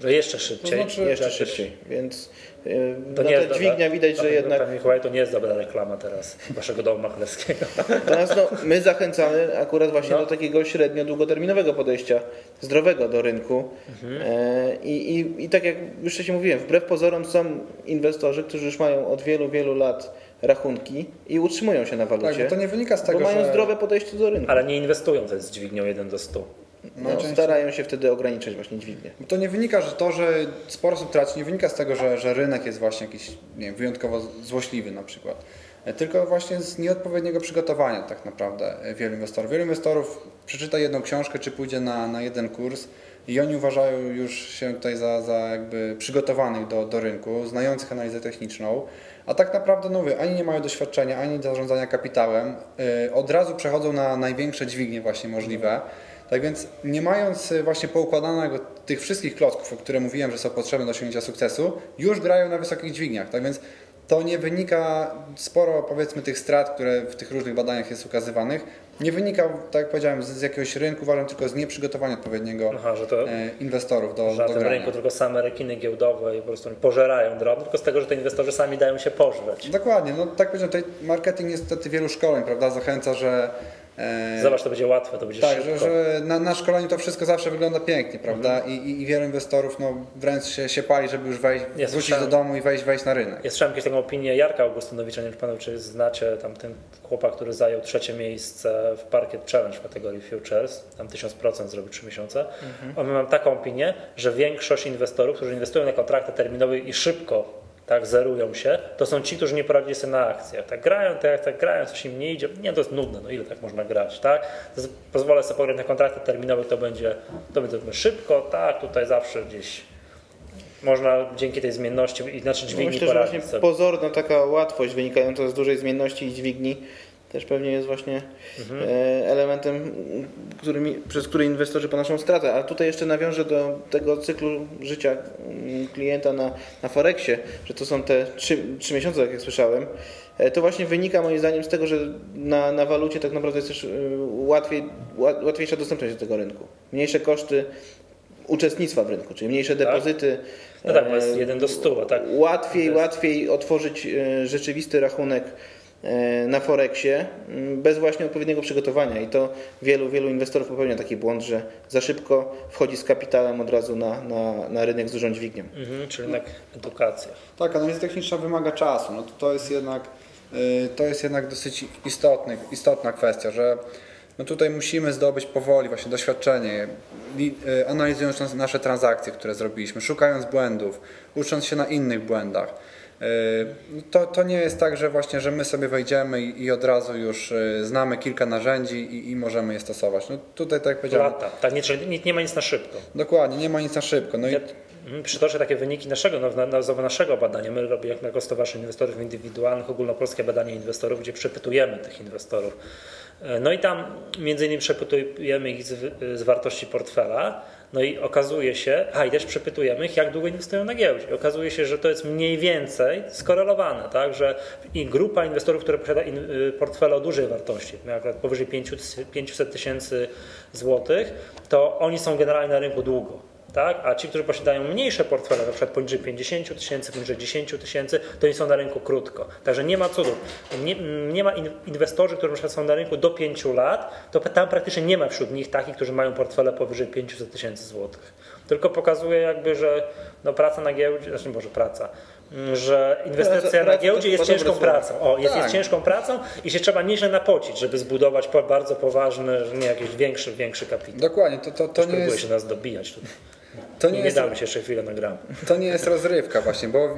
Że jeszcze szybciej. To znaczy- Jeszcze szybciej, więc yy, To na nie te jest dźwignia dobra. widać, że Panie- jednak Panie Mikołaj, to nie jest dobra reklama teraz waszego domu maklerskiego. Natomiast no, my zachęcamy akurat właśnie No. do takiego średnio długoterminowego podejścia, zdrowego do rynku. Mhm. E, i, i, I tak jak już wcześniej mówiłem, wbrew pozorom są inwestorzy, którzy już mają od wielu, wielu lat rachunki i utrzymują się na Tak, walucie, bo to nie wynika z bo tego, mają że... zdrowe podejście do rynku. Ale nie inwestują też z dźwignią 1 do 100. No, Najczęściej- starają się wtedy ograniczać właśnie dźwignię. To nie wynika, że to, że sporo osób traci, nie wynika z tego, że, że rynek jest właśnie jakiś nie wiem, wyjątkowo złośliwy na przykład. E, Tylko właśnie z nieodpowiedniego przygotowania tak naprawdę e, wielu inwestorów. Wielu inwestorów przeczyta jedną książkę, czy pójdzie na, na jeden kurs i oni uważają już się tutaj za, za jakby przygotowanych do, do rynku, znających analizę techniczną, a tak naprawdę no mówię, ani nie mają doświadczenia, ani zarządzania kapitałem, e, od razu przechodzą na największe dźwignie właśnie możliwe. Tak więc nie mając y, właśnie poukładanego tych wszystkich klocków, o które mówiłem, że są potrzebne do osiągnięcia sukcesu, już grają na wysokich dźwigniach. Tak więc to nie wynika, sporo powiedzmy tych strat, które w tych różnych badaniach jest ukazywanych, nie wynika, tak jak powiedziałem, z, z jakiegoś rynku, uważam tylko z nieprzygotowania odpowiedniego Aha, e, inwestorów do, że na do tym grania. rynku tylko same rekiny giełdowe i po prostu pożerają dron, tylko z tego, że te inwestorzy sami dają się pożreć. Dokładnie, no tak powiedziałem, tutaj marketing niestety wielu szkoleń, prawda, zachęca, że Zobacz, to będzie łatwe, to będzie Tak, szybko. że, że na, na szkoleniu to wszystko zawsze wygląda pięknie, prawda? Mhm. I, i, I wielu inwestorów no, wręcz się, się pali, żeby już wejść, Ja wrócić do domu i wejść, wejść na rynek. Ja słyszałem jakąś taką opinię Jarka Augustynowicza, nie wiem czy panu, czy znacie, tam ten chłopak, który zajął trzecie miejsce w Parkiet Challenge w kategorii Futures, tam 1000% zrobił 3 miesiące. On mam taką opinię, że większość inwestorów, którzy inwestują na kontrakty terminowe i szybko tak zerują się, to są ci, którzy nie poradzili sobie na akcjach. Tak grają, tak, tak grają, coś im nie idzie. Nie, to jest nudne, no ile tak można grać, tak? To Pozwolę sobie pograć na kontrakty terminowe, to będzie, to będzie szybko, tak, tutaj zawsze gdzieś można dzięki tej zmienności i znaczy dźwigni myślę, że właśnie sobie. pozorna taka łatwość wynikająca z dużej zmienności i dźwigni też pewnie jest właśnie e, elementem, którymi, przez który inwestorzy ponoszą stratę. A tutaj jeszcze nawiążę do tego cyklu życia mm, klienta na, na Forexie, że to są te trzy, miesiące, tak jak słyszałem. E, To właśnie wynika moim zdaniem z tego, że na, na walucie tak naprawdę jest też e, łatwiej, ła- łatwiejsza dostępność do tego rynku. Mniejsze koszty uczestnictwa w rynku, czyli mniejsze depozyty. No tak, bo jest 1 do 100, tak? Łatwiej, jest- łatwiej otworzyć rzeczywisty rachunek na Forexie bez właśnie odpowiedniego przygotowania i to wielu, wielu inwestorów popełnia taki błąd, że za szybko wchodzi z kapitałem od razu na, na, na rynek z dużą dźwignią. Mhm, czyli jednak edukacja. Tak, analiza techniczna wymaga czasu. No to, to jest jednak y, to jest jednak dosyć istotny, istotna kwestia, że no tutaj musimy zdobyć powoli właśnie doświadczenie, y, analizując nas- nasze transakcje, które zrobiliśmy, szukając błędów, ucząc się na innych błędach. No To, to nie jest tak, że właśnie, że my sobie wejdziemy i, i od razu już y, znamy kilka narzędzi i, i możemy je stosować. No tutaj tak jak powiedziałem, Lata. Tak, nie, nie, nie ma nic na szybko. dokładnie, nie ma nic na szybko. No i Ja mhm, przytoczę takie wyniki naszego, no, na, na, naszego badania. My robimy jako Stowarzyszenie Inwestorów Indywidualnych ogólnopolskie badanie inwestorów, gdzie przepytujemy tych inwestorów. E, No i tam między innymi przepytujemy ich z, z wartości portfela, no i okazuje się, a i też przepytujemy ich, jak długo inwestują na giełdzie. I okazuje się, że to jest mniej więcej skorelowane, tak, że i grupa inwestorów, która posiada in, y, portfele o dużej wartości, na powyżej 500 500 tysięcy złotych, to oni są generalnie na rynku długo. Tak? A ci, którzy posiadają mniejsze portfele, na przykład poniżej 50 tysięcy, poniżej 10 tysięcy, to oni są na rynku krótko. Także nie ma cudów. Nie, nie ma in- inwestorzy, którzy na przykład są na rynku do 5 lat, to tam praktycznie nie ma wśród nich takich, którzy mają portfele powyżej 500 tysięcy złotych. Tylko pokazuje jakby, że no praca na giełdzie, znaczy może praca, mm, że inwestycja na giełdzie jest ciężką pracą. O, jest, Tak. jest ciężką pracą i się trzeba nieźle napocić, żeby zbudować bardzo poważny, nie jakiś większy, większy kapitał. dokładnie, to, to, to nie jest... się nas dobijać tutaj. Yeah. To Nie, nie nie jest, damy się jeszcze chwilę nagramy. to nie jest rozrywka właśnie, bo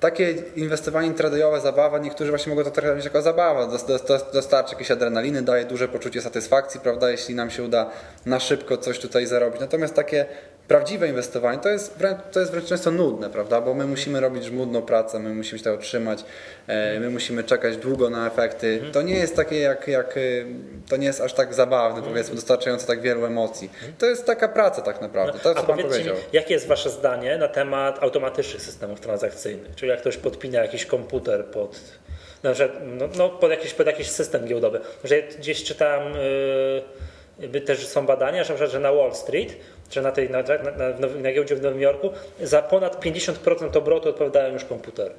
takie inwestowanie intradejowe, zabawa, niektórzy właśnie mogą to traktować jako zabawa, Dos- dos- dos- dostarczy jakiejś adrenaliny, daje duże poczucie satysfakcji, prawda, jeśli nam się uda na szybko coś tutaj zarobić. Natomiast takie prawdziwe inwestowanie to jest wręcz, to jest wręcz często nudne, prawda, bo my musimy robić żmudną pracę, my musimy się tego trzymać, e, my musimy czekać długo na efekty. To nie jest takie jak, jak e, to nie jest aż tak zabawne, powiedzmy, dostarczające tak wielu emocji. To jest taka praca tak naprawdę, to A co Pan powiedzcie mi, powiedział. Jakie jest Wasze zdanie na temat automatycznych systemów transakcyjnych? Czyli jak ktoś podpina jakiś komputer pod, na przykład, no, no, pod, jakiś, pod jakiś system giełdowy. Że gdzieś czytałem, yy, też są badania, że, na że na Wall Street, czy na, tej, na, na, na, na giełdzie w Nowym Jorku, za ponad 50% obrotu odpowiadają już komputery.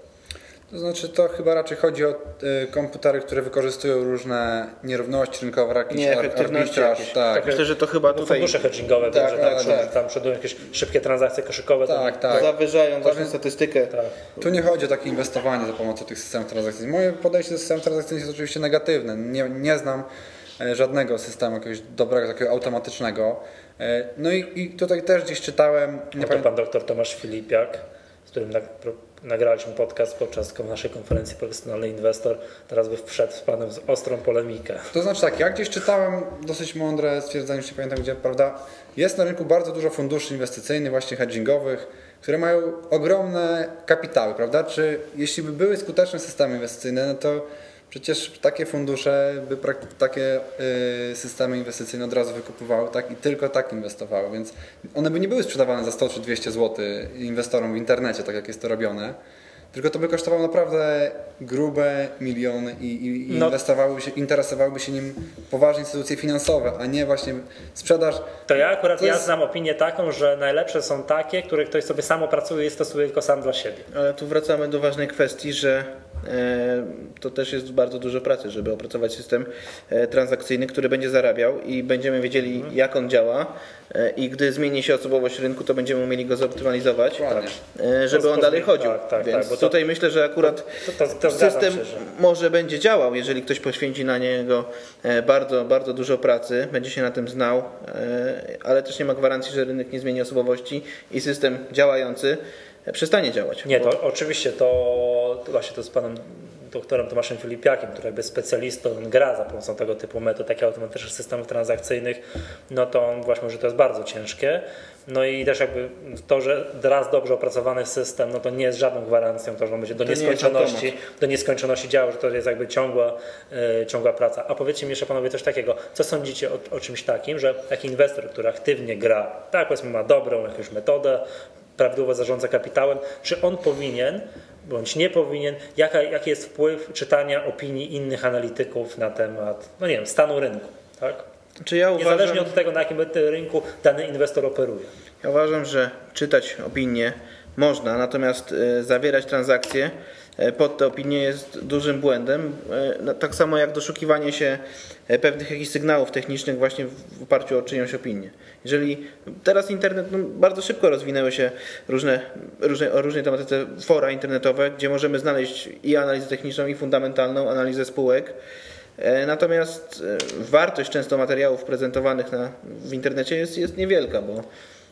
To znaczy to chyba raczej chodzi o y, komputery, które wykorzystują różne nierówności rynkowe, jakiś ar- Nieefektywności arbitraż. jakieś. Tak, Myślę, że to chyba No, tutaj Fundusze hedgingowe, Tak, wiem, że tam, tak, tak. tam przodują jakieś szybkie transakcje koszykowe. to- tak, tak. zawyżają właśnie statystykę. tak. Tu nie chodzi o takie inwestowanie za pomocą tych systemów transakcyjnych. Moje podejście do systemów transakcyjnych jest oczywiście negatywne. Nie, nie znam e, żadnego systemu jakiegoś dobrego, takiego automatycznego. E, No i, i tutaj też gdzieś czytałem, nie No to pan doktor Tomasz Filipiak, z którym nagraliśmy podcast podczas naszej konferencji Profesjonalny Inwestor, teraz by wszedł z panem w ostrą polemikę. To znaczy tak, ja gdzieś czytałem dosyć mądre stwierdzenie, już nie pamiętam gdzie, prawda? Jest na rynku bardzo dużo funduszy inwestycyjnych, właśnie hedgingowych, które mają ogromne kapitały, prawda? Czy jeśli by były skuteczne systemy inwestycyjne, no to przecież takie fundusze by takie y, systemy inwestycyjne od razu wykupywały tak i tylko tak inwestowały, więc one by nie były sprzedawane za 100 czy 200 zł inwestorom w internecie, tak jak jest to robione. Tylko to by kosztowało naprawdę grube miliony i, i, i No. inwestowałyby się, interesowałyby się nim poważne instytucje finansowe, a nie właśnie sprzedaż. To ja akurat To ja jest- znam opinię taką, że najlepsze są takie, które ktoś sobie sam opracuje i stosuje tylko sam dla siebie. Ale tu wracamy do ważnej kwestii, że e, to też jest bardzo dużo pracy, żeby opracować system e, transakcyjny, który będzie zarabiał i będziemy wiedzieli, jak on działa. E, I gdy zmieni się osobowość rynku, to będziemy umieli go zoptymalizować, e, żeby on dalej chodził. tak, tak, Więc tak, bo to- tutaj myślę, że akurat To, to, to system się, że... może będzie działał, jeżeli ktoś poświęci na niego e, bardzo, bardzo dużo pracy, będzie się na tym znał, e, ale też nie ma gwarancji, że rynek nie zmieni osobowości i system działający przestanie działać. Nie, to oczywiście to właśnie to z panem doktorem Tomaszem Filipiakiem, który jakby specjalistą, on gra za pomocą tego typu metod, takich automatycznych systemów transakcyjnych, no to on właśnie że to jest bardzo ciężkie. No i też jakby to, że raz dobrze opracowany system, no to nie jest żadną gwarancją, to, że on będzie do To nie nieskończoności, automat. do nieskończoności działał, że to jest jakby ciągła, e, ciągła praca. A powiedzcie mi jeszcze panowie coś takiego, co sądzicie o, o czymś takim, że taki inwestor, który aktywnie gra, tak powiedzmy ma dobrą jakąś metodę, prawidłowo zarządza kapitałem, czy on powinien bądź nie powinien, jaka, jaki jest wpływ czytania opinii innych analityków na temat, no nie wiem, stanu rynku, tak? Czy ja uważam, Niezależnie od tego, na jakim rynku dany inwestor operuje. ja uważam, że czytać opinie można, natomiast e, zawierać transakcje pod te opinie jest dużym błędem. E, no, tak samo jak doszukiwanie się e, pewnych jakichś sygnałów technicznych właśnie w oparciu o czyjąś opinię. Jeżeli teraz internet, no, bardzo szybko rozwinęły się różne, różne, o tematyce fora internetowe, gdzie możemy znaleźć i analizę techniczną, i fundamentalną, analizę spółek. E, Natomiast e, wartość często materiałów prezentowanych na, w internecie jest, jest niewielka, bo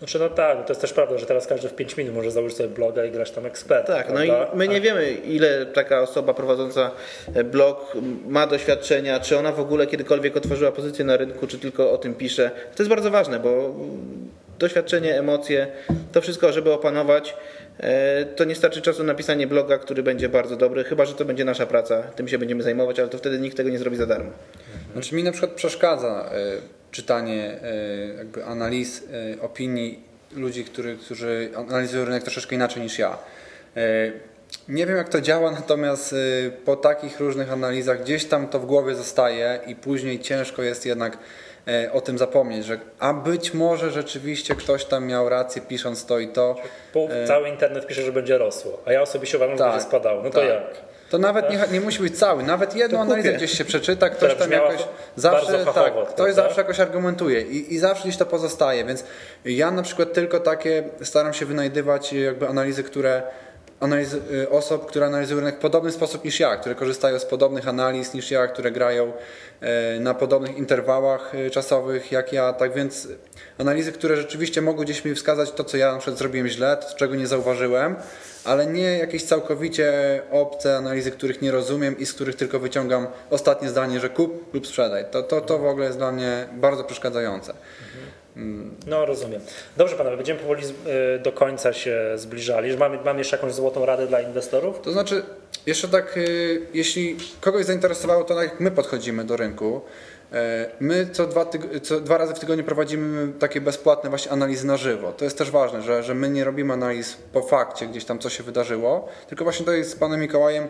Znaczy no tak, to jest też prawda, że teraz każdy w 5 minut może założyć sobie bloga i grać tam eksperta. tak, no i prawda? my nie wiemy, ile taka osoba prowadząca e, blog ma doświadczenia, czy ona w ogóle kiedykolwiek otworzyła pozycję na rynku, czy tylko o tym pisze. To jest bardzo ważne, bo doświadczenie, emocje, to wszystko, żeby opanować, e, to nie starczy czasu na napisanie bloga, który będzie bardzo dobry, chyba że to będzie nasza praca, tym się będziemy zajmować, ale to wtedy nikt tego nie zrobi za darmo. Znaczy mi na przykład przeszkadza y, czytanie y, jakby analiz, y, opinii ludzi, który, którzy analizują rynek troszeczkę inaczej niż ja. Y, nie wiem jak to działa, natomiast po takich różnych analizach gdzieś tam to w głowie zostaje i później ciężko jest jednak o tym zapomnieć, że a być może rzeczywiście ktoś tam miał rację pisząc to i to. Pół, cały internet pisze, że będzie rosło, a ja osobiście uważam, że Tak, będzie spadało. No to tak. jak? To nawet nie, nie musi być cały, nawet jedną analizę gdzieś się przeczyta, ktoś tam jakoś zawsze, tak, ktoś zawsze jakoś argumentuje i, i zawsze gdzieś to pozostaje, więc ja na przykład tylko takie staram się wynajdywać jakby analizy, które analizy, y, osób, które analizują rynek w podobny sposób niż ja, które korzystają z podobnych analiz niż ja, które grają e, na podobnych interwałach e, czasowych jak ja, tak więc analizy, które rzeczywiście mogą gdzieś mi wskazać to, co ja na przykład zrobiłem źle, to, czego nie zauważyłem, ale nie jakieś całkowicie obce analizy, których nie rozumiem i z których tylko wyciągam ostatnie zdanie, że kup lub sprzedaj. To, to, to w ogóle jest dla mnie bardzo przeszkadzające. No rozumiem. Dobrze panowie, będziemy powoli y, do końca się zbliżali. Że mamy, jeszcze jakąś złotą radę dla inwestorów? To znaczy, jeszcze tak, y, jeśli kogoś zainteresowało to, jak my podchodzimy do rynku, my co dwa, co dwa razy w tygodniu prowadzimy takie bezpłatne właśnie analizy na żywo. To jest też ważne, że, że my nie robimy analiz po fakcie, gdzieś tam co się wydarzyło, tylko właśnie tutaj z panem Mikołajem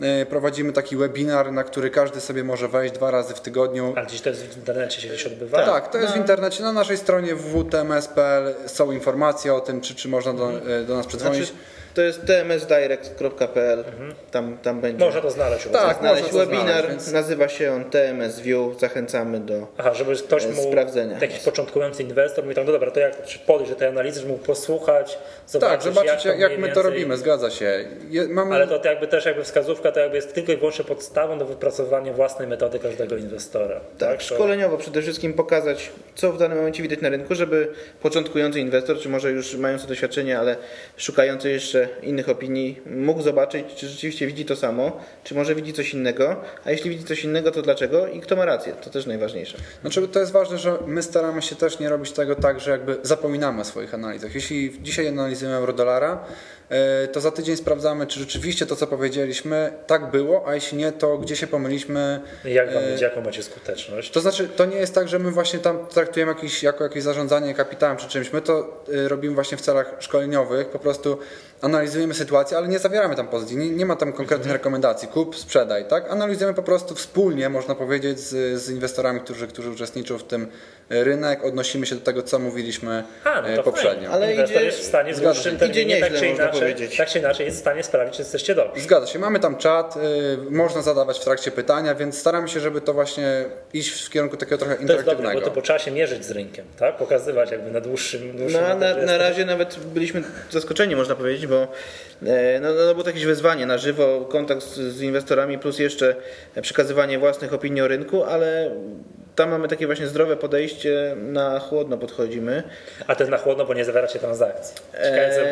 e, prowadzimy taki webinar, na który każdy sobie może wejść dwa razy w tygodniu. Ale gdzieś to jest w internecie się gdzieś odbywa? Tak, to jest w internecie. Na naszej stronie www.tms.pl są informacje o tym, czy, czy można do, e, do nas przedzwonić. Znaczy, to jest tmsdirect.pl, tam, tam będzie. Można to znaleźć. Tak, znaleźć można to webinar, znaleźć, więc- nazywa się on TMS View, zachęcamy do... Aha, żeby ktoś e, mógł, sprawdzenia. jakiś początkujący inwestor mówi tam, no dobra, to jak czy podejść do tej analizy, żeby mógł posłuchać, zobaczyć, Tak, zobaczyć jak, to jak, jak my to robimy, zgadza się. Je, mamy, Ale to jakby też jakby wskazówka to jakby jest tylko i wyłącznie podstawą do wypracowania własnej metody każdego inwestora. Tak, To- szkoleniowo przede wszystkim pokazać, co w danym momencie widać na rynku, żeby początkujący inwestor, czy może już mający doświadczenie, ale szukający jeszcze innych opinii, mógł zobaczyć, czy rzeczywiście widzi to samo, czy może widzi coś innego, a jeśli widzi coś innego, to dlaczego i kto ma rację. To też najważniejsze. Znaczy, to jest ważne, że my staramy się też nie robić tego tak, że jakby zapominamy o swoich analizach. Jeśli dzisiaj analizujemy euro-dolara, to za tydzień sprawdzamy, czy rzeczywiście to, co powiedzieliśmy, tak było, a jeśli nie, to gdzie się pomyliśmy. Jak wam E, idzie, jaką macie skuteczność? To znaczy, to nie jest tak, że my właśnie tam traktujemy jakiś, jako jakieś zarządzanie kapitałem czy czymś. My to y, robimy właśnie w celach szkoleniowych, po prostu analizujemy sytuację, ale nie zawieramy tam pozycji. Nie, nie ma tam konkretnych rekomendacji, kup, sprzedaj, tak? Analizujemy po prostu wspólnie, można powiedzieć, z, z inwestorami, którzy, którzy uczestniczą w tym rynek, odnosimy się do tego, co mówiliśmy A, no to poprzednio. fajnie. Ale Inwestor idzie- jest w stanie zgadza dłuższym terminie, tak, czy inaczej, tak czy inaczej jest w stanie sprawić, czy jesteście dobrzy. Zgadza się, mamy tam czat, y, można zadawać w trakcie pytania, więc staramy się, żeby to właśnie iść w kierunku takiego trochę To jest dobre, interaktywnego. bo to trzeba się mierzyć z rynkiem, tak? Pokazywać jakby na dłuższym, dłuższym No, na, etapie na razie nawet byliśmy zaskoczeni, można powiedzieć, bo e, no, no, było to jakieś wyzwanie na żywo, kontakt z, z inwestorami, plus jeszcze przekazywanie własnych opinii o rynku, ale tam mamy takie właśnie zdrowe podejście, na chłodno podchodzimy. A to jest na chłodno, bo nie zawieracie transakcji. Ciekawe,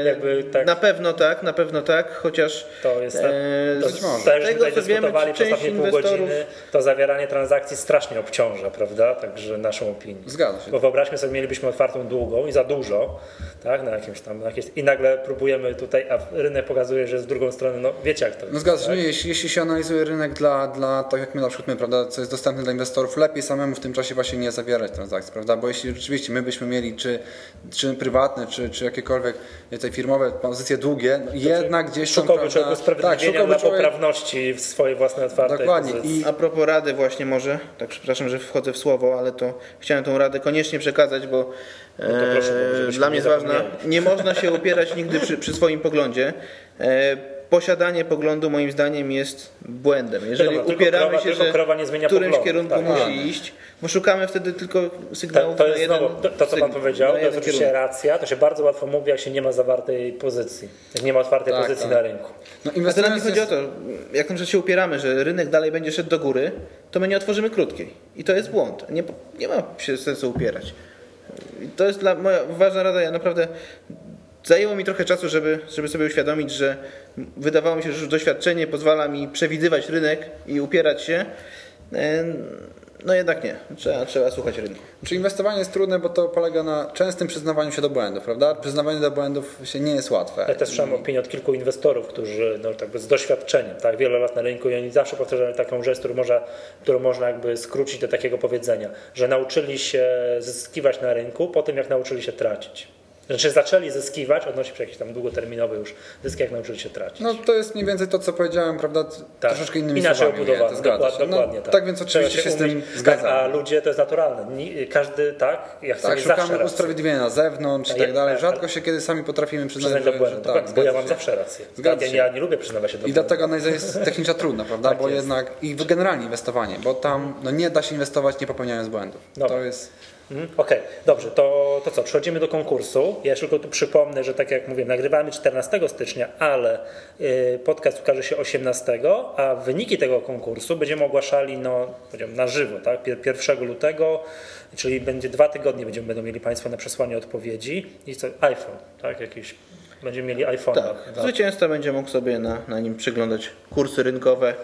Eee, jakby tak, Na pewno tak, na pewno tak, chociaż to jest, eee, to, z to, tak, jak tego, tutaj dyskutowali przez ostatnie pół godziny, to zawieranie transakcji strasznie obciąża, prawda? Także naszą opinię. Zgadza się. Bo wyobraźmy sobie, mielibyśmy otwartą długą i za dużo, tak, na jakimś tam, na jakieś, i nagle próbujemy tutaj, a rynek pokazuje, że z drugą stronę, no wiecie jak to No jest. zgadza się, tak? jeśli, jeśli się analizuje rynek dla, dla, tak jak my na przykład my, prawda, co jest dostępne dla inwestorów, lepiej samemu w tym czasie właśnie nie zawierać transakcji, prawda, bo jeśli rzeczywiście my byśmy mieli czy, czy prywatne, czy, czy jakiekolwiek te firmowe pozycje długie, no jednak gdzieś tam, Szukałby człowiek usprawiedliwienia szukałby dla człowiek- poprawności w swojej własnej otwartej Dokładnie. pozycji. I A propos rady właśnie może, tak przepraszam, że wchodzę w słowo, ale to chciałem tą radę koniecznie przekazać, bo to proszę, e, dla mnie nie jest ważna. Nie można się upierać nigdy przy, przy swoim poglądzie. E, posiadanie poglądu moim zdaniem jest błędem. Jeżeli tylko upieramy krowa- się, że krowa nie zmienia w którymś poglądu, kierunku tak. musi Tak. iść, bo szukamy wtedy tylko To, sygnałów to na jest jeden znowu, to, to co Pan powiedział, na to jest oczywiście kierunek. racja, to się bardzo łatwo mówi, jak się nie ma zawartej pozycji, jak nie ma otwartej Tak, pozycji tak. na rynku. no, A teraz nie chodzi o to, jak na przykład się upieramy, że rynek dalej będzie szedł do góry, to my nie otworzymy krótkiej. I to jest błąd. Nie, nie ma się sensu upierać. I to jest dla moja ważna rada. Ja naprawdę zajęło mi trochę czasu, żeby, żeby sobie uświadomić, że wydawało mi się, że już doświadczenie pozwala mi przewidywać rynek i upierać się. E, No jednak nie. Trzeba, trzeba słuchać rynku. Czy inwestowanie jest trudne, bo to polega na częstym przyznawaniu się do błędów, prawda? Przyznawanie do błędów się nie jest łatwe. Ja też słyszałem opinię od kilku inwestorów, którzy no, tak z doświadczeniem, tak, wiele lat na rynku i oni zawsze powtarzają taką rzecz, którą można, którą można jakby skrócić do takiego powiedzenia, że nauczyli się zyskiwać na rynku po tym, jak nauczyli się tracić. Znaczy zaczęli zyskiwać, odnosi się jakieś tam długoterminowe już zyski, jak nauczyli się tracić. No to jest mniej więcej to, co powiedziałem, prawda? Tak. Troszeczkę innymi Inaczej słowami. obudowane, ujęte, zgadza dokładnie, się. No, dokładnie tak. tak więc oczywiście się z tym umieć- zgadzam. Tak, a ludzie to jest naturalne. Każdy tak, jak chce Tak, mieć szukamy usprawiedliwienia na zewnątrz i Tak, tak ja- dalej. tak, Rzadko się kiedy sami potrafimy przyznać, Przyznać do że, błędu, że dokładnie, tak, bo ja mam się. zawsze rację. Zgadza Tak, się. ja, ja nie lubię przyznawać się do I błędu. dlatego analiza jest technicza trudna, prawda? Tak bo jednak i generalnie inwestowanie, bo tam no, nie da się inwestować nie popełniając błędów. Dobra. To jest Mhm, Okej, dobrze, to, to co, przechodzimy do konkursu. Ja tylko tu przypomnę, że tak jak mówię, nagrywamy 14 stycznia, ale y, podcast ukaże się 18, a wyniki tego konkursu będziemy ogłaszali no, na żywo, tak? Pier- 1 lutego, czyli będzie dwa tygodnie będziemy, będą mieli Państwo na przesłanie odpowiedzi i co, iPhone, tak? Jakiś, będziemy mieli iPhone. Tak, zwycięzca będzie mógł sobie na, na nim przyglądać kursy rynkowe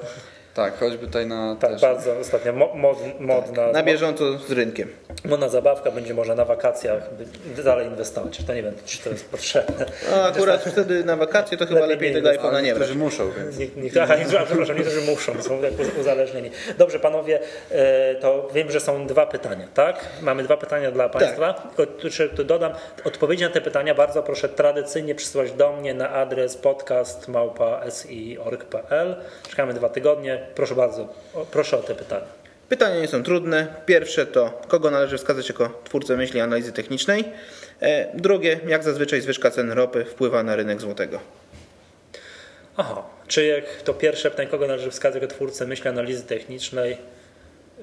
tak, choćby tutaj na Tak, też, bardzo ostatnio mod, modna, na bieżąco z rynkiem. modna zabawka, będzie można na wakacjach dalej inwestować. To nie wiem, czy to jest potrzebne. A akurat wtedy na wakacje to chyba Lepiej lepiej nie tego iPhone'a nie brać. którzy muszą, więc Nie, nie, aha, nie, przepraszam, niektórzy muszą, są tak uz- uzależnieni. Dobrze, panowie, e, to wiem, że są dwa pytania, tak? Mamy dwa pytania dla Państwa. Tylko tu, jeszcze tu dodam, odpowiedzi na te pytania bardzo proszę tradycyjnie przysyłać do mnie na adres podcast.si.org.pl. Czekamy dwa tygodnie. Proszę bardzo, o, proszę o te pytania. Pytania nie są trudne. Pierwsze to, kogo należy wskazać jako twórcę myśli analizy technicznej. E, drugie, jak zazwyczaj zwyżka cen ropy wpływa na rynek złotego. Aha, czy jak to pierwsze pytanie, kogo należy wskazać jako twórcę myśli analizy technicznej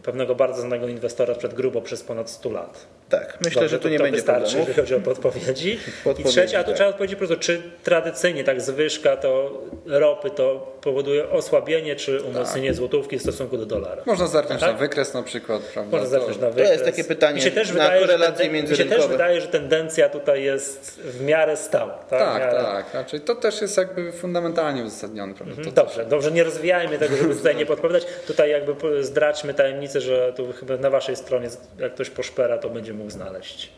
pewnego bardzo znanego inwestora przed grubo przez ponad 100 lat? Tak, myślę, Dobrze, że tu to, nie to będzie wystarczy, problemu. jeżeli chodzi o podpowiedzi. I Podpowiedzi, trzecie, a tu tak. trzeba odpowiedzieć po prostu, czy tradycyjnie tak zwyżka to ropy to powoduje osłabienie czy umocnienie Tak. złotówki w stosunku do dolara? można zerknąć Tak? na wykres na przykład, prawda? Można zerknąć na to wykres. jest takie pytanie Mi się też na wydaje, że korelacje tenden- Mi się też wydaje, że tendencja tutaj jest w miarę stała. Tak, Tak, miarę... tak. Raczej to też jest jakby fundamentalnie uzasadnione, prawda? To Dobrze, dobrze, nie rozwijajmy tego, żeby tutaj nie podpowiadać. Tutaj jakby zdradźmy tajemnicę, że tu chyba na waszej stronie, jak ktoś poszpera, to będzie mógł znaleźć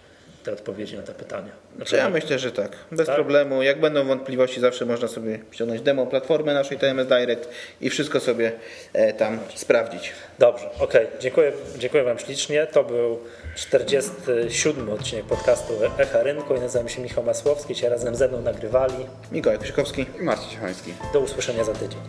te odpowiedzi na te pytania. Znaczy, Ja myślę, że tak. Bez Tak? problemu. Jak będą wątpliwości, zawsze można sobie ściągnąć demo platformy naszej TMS Direct i wszystko sobie e, tam sprawdzić. Dobrze, okej, dziękuję, dziękuję wam ślicznie. To był 47 odcinek podcastu Echa Rynku. Ja nazywam się Michał Masłowski, dzisiaj razem ze mną nagrywali. Mikołaj Krzykowski. I Marcin Ciechański. Do usłyszenia za tydzień.